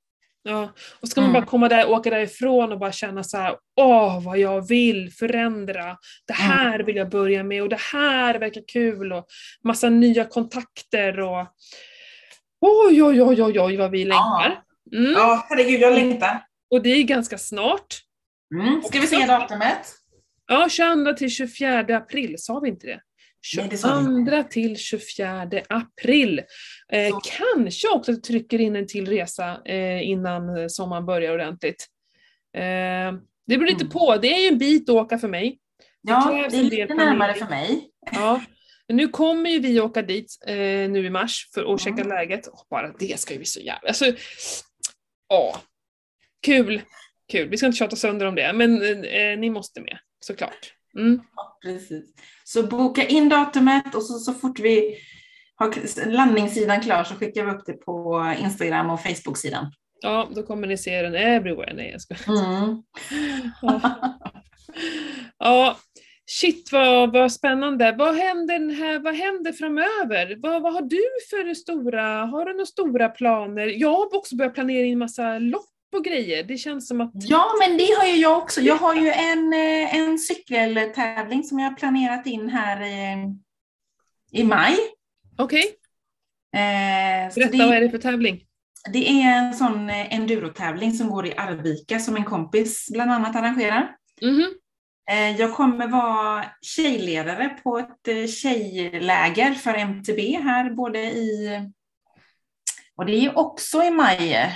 Ja. Och ska man Mm. bara komma där, åka därifrån och bara känna så här, åh vad jag vill förändra. Det Mm. här vill jag börja med och det här verkar kul och massa nya kontakter och oj oj oj oj oj vad vi längtar. Mm. Ja, herregud, jag längtar. Och det är ganska snart. Mm. Ska vi se datumet? Ja, 22 till 24 april, sa vi inte det? Nej, det sa vi 22 till 24 april. Eh, kanske också att trycker in en till resa eh, innan sommaren börjar ordentligt. Eh, det beror lite Mm. på, det är ju en bit att åka för mig. Ja, krävs det är lite del närmare planering. för mig. Ja. Nu kommer ju vi åka dit eh, nu i mars för att checka Mm. läget. Och bara det ska ju bli så jävla... Alltså, ja. Kul. Kul. Vi ska inte tjata sönder om det, men eh, ni måste med såklart. Mm. Ja, precis. Så boka in datumet och så, så fort vi har landningssidan klar så skickar vi upp det på Instagram och Facebook-sidan. Ja, då kommer ni se den everywhere. Nej, jag ska. Mm. Ja. <laughs> ja, shit vad, vad spännande. Vad händer, här, vad händer framöver? Vad, vad har du för stora, har du några stora planer? Jag har också börjat planera in massa lopp och grejer. Det känns som att, Ja, men det har ju jag också. Jag har ju en, eh, en cykeltävling som jag har planerat in här i, i maj. okej, Eh, så berätta det, vad är det för tävling? det är en sån eh, endurotävling som går i Arvika som en kompis bland annat arrangerar. Mhm. Eh, Jag kommer vara tjejledare på ett eh, tjejläger för MTB här, både i... Och det är också i maj.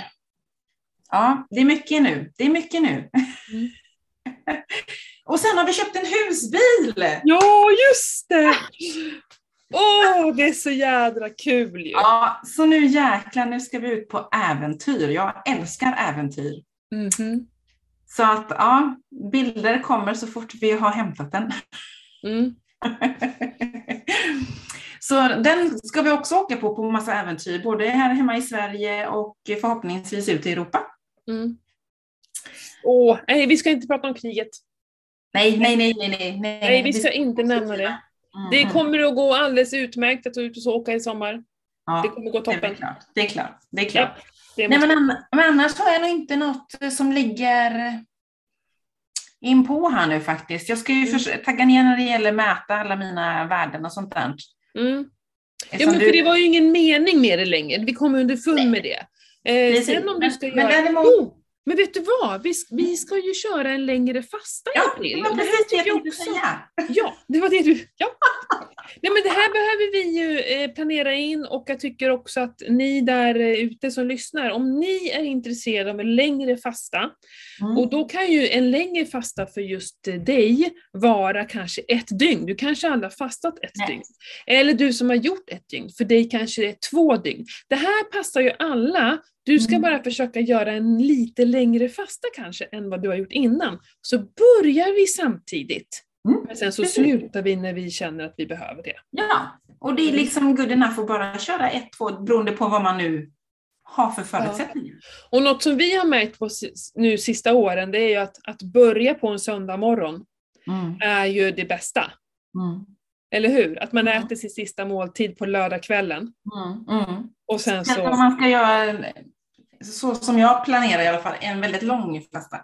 Ja, det är mycket nu. Det är mycket nu. Mm. <laughs> Och sen har vi köpt en husbil! Ja, just det! Åh, det är så jädra kul ju! Ja, så nu jäklar, nu ska vi ut på äventyr. Jag älskar äventyr. Mhm. Så att ja, bilder kommer så fort vi har hämtat den. Mm. <laughs> Så den ska vi också åka på, på massa äventyr, både här hemma i Sverige och förhoppningsvis ut i Europa. Mm. Åh, nej, vi ska inte prata om kriget. Nej, nej, nej, nej, nej. Nej, vi ska inte nämna det. Mm, Det mm. kommer att gå alldeles utmärkt att ut och åka i sommar. ja, Det kommer gå det är toppen. klart. Det är klart. Det är klart. Det Nej, måste... men, ann- men annars har jag nog inte något som ligger in på här nu faktiskt. Jag ska ju Mm. tagga ner när det gäller mäta alla mina värden och sånt där. mm. Ja, men du- för det var ju ingen mening med det längre. Vi kom underfund med det. Eh, sen om du Men- ska men göra... däremot- Jo, men vet du vad? Vi, vi ska ju köra en längre fasta i Ja, april. det var det precis det jag tänkte också- säga. Ja, det var det du... Ja. Nej, men det här behöver vi ju eh, planera in och jag tycker också att ni där eh, ute som lyssnar, om ni är intresserade av en längre fasta, Mm. och då kan ju en längre fasta för just dig vara kanske ett dygn. Du kanske aldrig har fastat ett Nej. dygn. Eller du som har gjort ett dygn, för dig kanske det är två dygn. Det här passar ju alla. Du ska Mm. bara försöka göra en lite längre fasta kanske än vad du har gjort innan. Så börjar vi samtidigt. Mm. Men sen så Precis. slutar vi när vi känner att vi behöver det. Ja, och det är liksom good enough att bara köra ett, två, beroende på vad man nu har för förutsättningar. Och något som vi har märkt på nu sista åren, det är ju att, att börja på en söndag morgon Mm. är ju det bästa. Mm. Eller hur? Att man Mm. äter sin sista måltid på lördagskvällen. Mm. Mm. Och sen om så... man ska göra, så som jag planerar i alla fall, en väldigt lång fasta.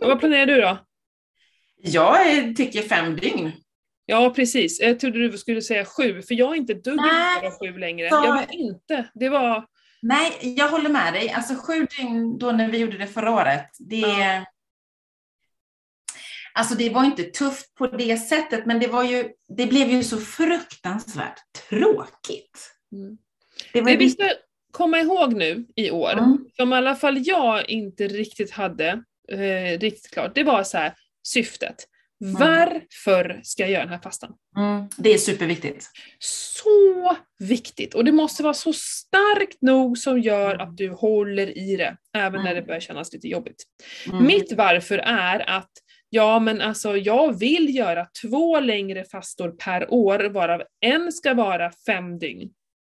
Och vad planerar du då? Jag tycker fem dygn. Ja, precis. Jag trodde du skulle säga sju, för jag är inte dugg intresserad av sju längre. så- Jag vill inte. Det var... Nej, jag håller med dig. Alltså sju dygn då när vi gjorde det förra året, det... Ja. Alltså det var inte tufft på det sättet, men det, var ju, det blev ju så fruktansvärt tråkigt. Mm. Det var Det vi ska komma ihåg nu i år, Mm. som i alla fall jag inte riktigt hade eh, riktigt klart, det var så här syftet. Varför ska jag göra den här fastan? Mm, det är superviktigt. Så viktigt! Och det måste vara så starkt nog som gör att du håller i det, även när det Mm. börjar kännas lite jobbigt. Mm. Mitt varför är att Ja men alltså jag vill göra två längre fastor per år varav en ska vara fem dygn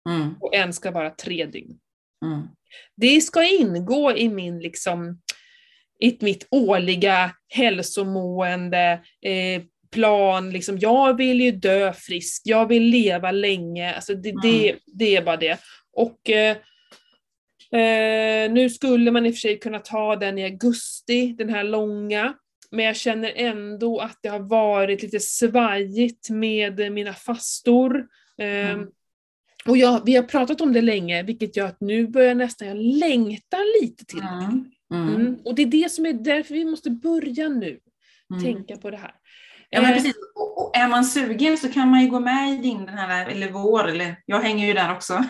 Mm, och en ska vara tre dygn. mm, Det ska ingå i min liksom, i mitt årliga hälsomående eh, plan. Liksom, jag vill ju dö frisk, jag vill leva länge. Alltså det, det, det är bara det. Och eh, eh, nu skulle man i och för sig kunna ta den i augusti, den här långa. Men jag känner ändå att det har varit lite svajigt med mina fastor. Eh, Mm. och jag, vi har pratat om det länge, vilket gör att nu börjar nästan jag längta lite till mm, mm, Mm. Och det är det som är därför vi måste börja nu, mm. tänka på det här. Ja, men Eh, precis. Och är man sugen så kan man ju gå med i din, den här, eller vår, eller jag hänger ju där också.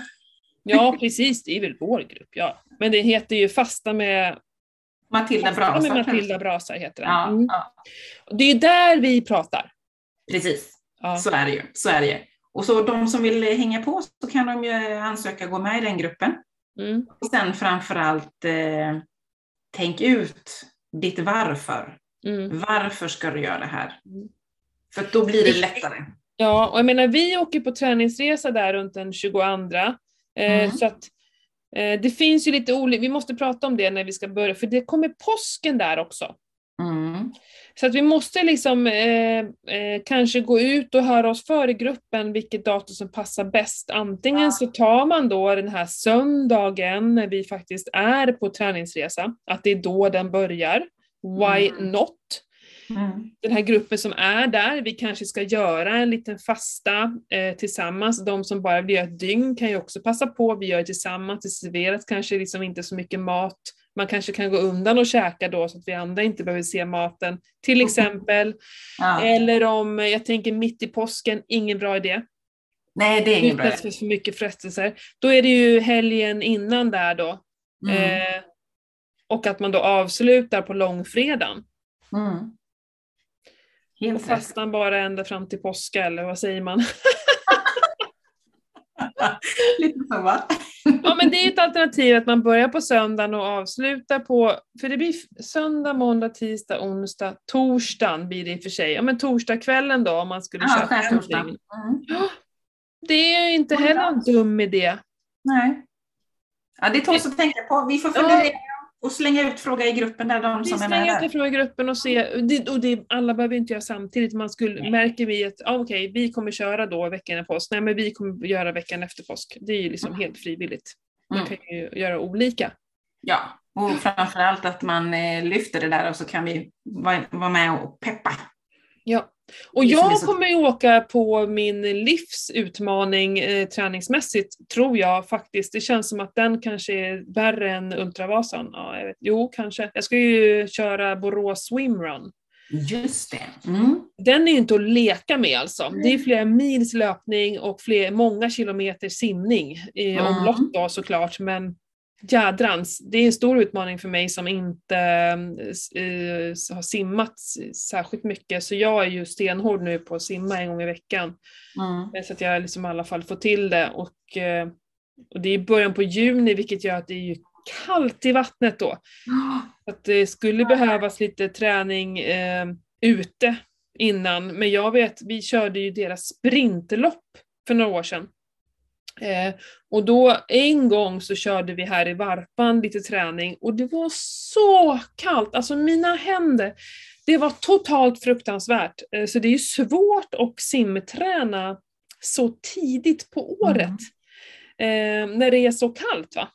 Ja, <laughs> precis, det är väl vår grupp, ja. Men det heter ju Fasta med, Matilda Brasa. Matilda Brasar heter den. Ja, Mm. ja, Och Det är ju där vi pratar. precis. Ja. Så är det ju. Så är det ju. Och så de som vill hänga på så kan de ju ansöka gå med i den gruppen. Mm. Och sen framförallt eh, tänk ut ditt varför. Mm. Varför ska du göra det här? Mm. För då blir det lättare. Ja, och jag menar vi åker på träningsresa där runt den 22. Eh, Mm. Så att det finns ju lite olika, vi måste prata om det när vi ska börja, för det kommer påsken där också. Mm. Så att vi måste liksom eh, eh, kanske gå ut och höra oss för i gruppen vilket datum som passar bäst. Antingen så tar man då den här söndagen när vi faktiskt är på träningsresa, att det är då den börjar. Why Mm. not? Mm. Den här gruppen som är där, vi kanske ska göra en liten fasta eh, tillsammans. De som bara vill göra ett dygn kan ju också passa på, vi gör det tillsammans, det serveras kanske liksom inte så mycket mat. Man kanske kan gå undan och käka då så att vi andra inte behöver se maten, till exempel. Ja. Eller om, jag tänker mitt i påsken, ingen bra idé. Nej, det är ingen bra för för mycket frestelser. Då är det ju helgen innan där då. mm. Eh, och att man då avslutar på långfredagen. Mm. Och Helt rätt. fastan bara ända fram till påska, eller vad säger man? <laughs> Lite så va? Ja men det är ett alternativ att man börjar på söndagen och avslutar på, för det blir söndag, måndag, tisdag, onsdag, torsdagen blir det i och för sig. Ja men torsdagskvällen då om man skulle Ja, skärtorsdag. dygn. Mm. Det är ju inte heller en dum idé. Nej. Ja, det tåls att tänka på. Vi får Ja. Och slänga ut fråga i gruppen där de Vi som är med slänger ut där. det från gruppen och se, det, och det, alla behöver inte göra samtidigt. Man skulle, Nej. märker vi att ah, okej, vi kommer köra då veckan efter påsk, nej men vi kommer göra veckan efter påsk. Det är ju liksom Mm. helt frivilligt. Man Mm. kan ju göra olika. Ja, och framförallt att man eh, lyfter det där och så kan vi vara med och peppa. Ja. Och jag så- kommer ju åka på min livsutmaning eh, träningsmässigt, tror jag faktiskt. Det känns som att den kanske är värre än Ultravasan. Ja, jag vet. Jo, kanske. Jag ska ju köra Borås Swimrun. Just det. Mm. Den är ju inte att leka med alltså. Det är flera mils löpning och fler, många kilometer simning i Mm. omlopp då såklart, men jädrans, det är en stor utmaning för mig som inte eh, har simmat särskilt mycket, så jag är ju stenhård nu på att simma en gång i veckan. Mm. Så att jag liksom i alla fall får till det. Och, eh, och det är början på juni vilket gör att det är kallt i vattnet då. <gasps> Så att det skulle behövas lite träning eh, ute innan. Men jag vet, vi körde ju deras sprintlopp för några år sedan. Eh, och då en gång så körde vi här i Varpan lite träning och det var så kallt, alltså mina händer, det var totalt fruktansvärt. Eh, så det är ju svårt att simträna så tidigt på året. Eh, när det är så kallt va.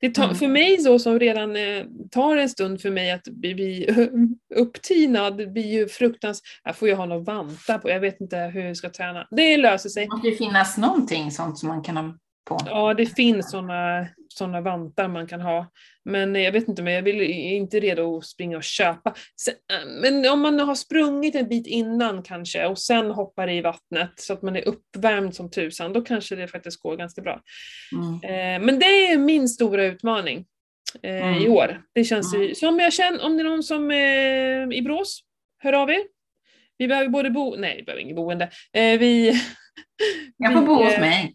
Det tar, Mm. För mig så som redan eh, tar en stund för mig att bli, bli <laughs> upptinad, blir ju fruktansvärt. Jag får ju ha något vantar på, jag vet inte hur jag ska träna. Det löser sig. Det måste ju finnas någonting sånt som man kan ha på. Ja, det finns sådana såna vantar man kan ha. Men jag vet inte, men jag vill, är inte redo att springa och köpa. Äh, men om man har sprungit en bit innan kanske och sen hoppar i vattnet så att man är uppvärmd som tusan, då kanske det faktiskt går ganska bra. Mm. Eh, men det är min stora utmaning eh, Mm. i år. Det känns Mm. så om jag känner, om det är någon som är i Brås, hör av er. Vi behöver både bo, nej vi behöver inget boende. Eh, vi, Jag får vi, bo hos eh, mig.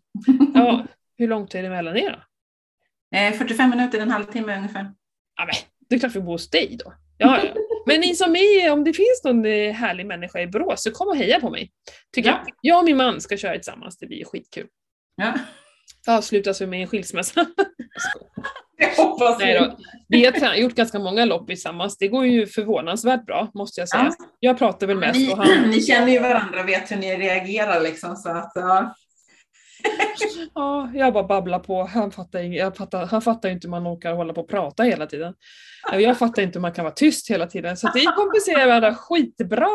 Ja, <laughs> hur långt är det mellan er då? Eh, 45 minuter, en halvtimme ungefär. Ja, men, det är klart vi bor hos dig då. Ja, ja. Men ni som är, om det finns någon eh, härlig människa i Borås, så kom och heja på mig. Tycker Ja. jag. jag och min man ska köra tillsammans, det blir skitkul. Ja. Avslutas vi med en skilsmässa. <laughs> Jag hoppas Nej då. Vi har gjort ganska många lopp tillsammans, det går ju förvånansvärt bra, måste jag säga. Ja. Jag pratar väl mest Ni, och han, ni känner ju varandra och vet hur ni reagerar liksom. Så att, ja. <laughs> ja, jag bara babblar på. Han fattar, ing- jag fattar, han fattar inte hur man orkar hålla på och prata hela tiden. Jag fattar inte hur man kan vara tyst hela tiden, så vi kompenserar varandra skitbra.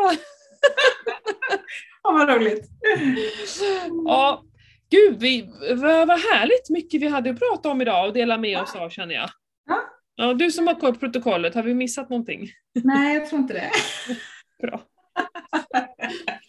Åh, vad roligt. Ja, gud, vi, vad, vad härligt mycket vi hade att prata om idag och dela med oss av känner jag. Ja. Ja, du som har koll på protokollet, har vi missat någonting? Nej, jag tror inte det. Bra. <laughs>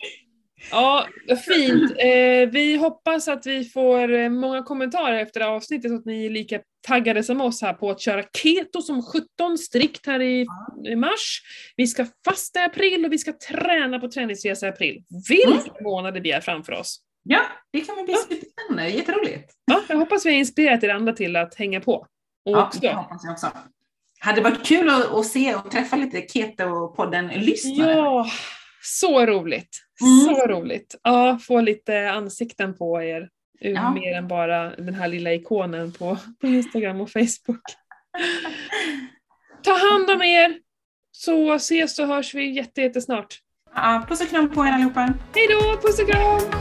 Ja, fint. Eh, vi hoppas att vi får eh, många kommentarer efter det här avsnittet så att ni är lika taggade som oss här på att köra keto som 17 strikt här i, i mars. Vi ska fasta i april och vi ska träna på träningsresa i april. Vilka månader vi har framför oss! Ja, det kan bli superspännande. Jätteroligt. Ja, jag hoppas vi har inspirerat er andra till att hänga på. Och Ja, också, det hoppas jag också. Hade varit kul att, att se och träffa lite Keto-podden-lyssnare. ja, så roligt! Mm. Så roligt! Ja, få lite ansikten på er. Ja. Mer än bara den här lilla ikonen på, på Instagram och Facebook. Ta hand om er! Så ses och hörs vi jätte, jättesnart. Ja, puss och kram på er allihopa. Hej då! Puss och kram!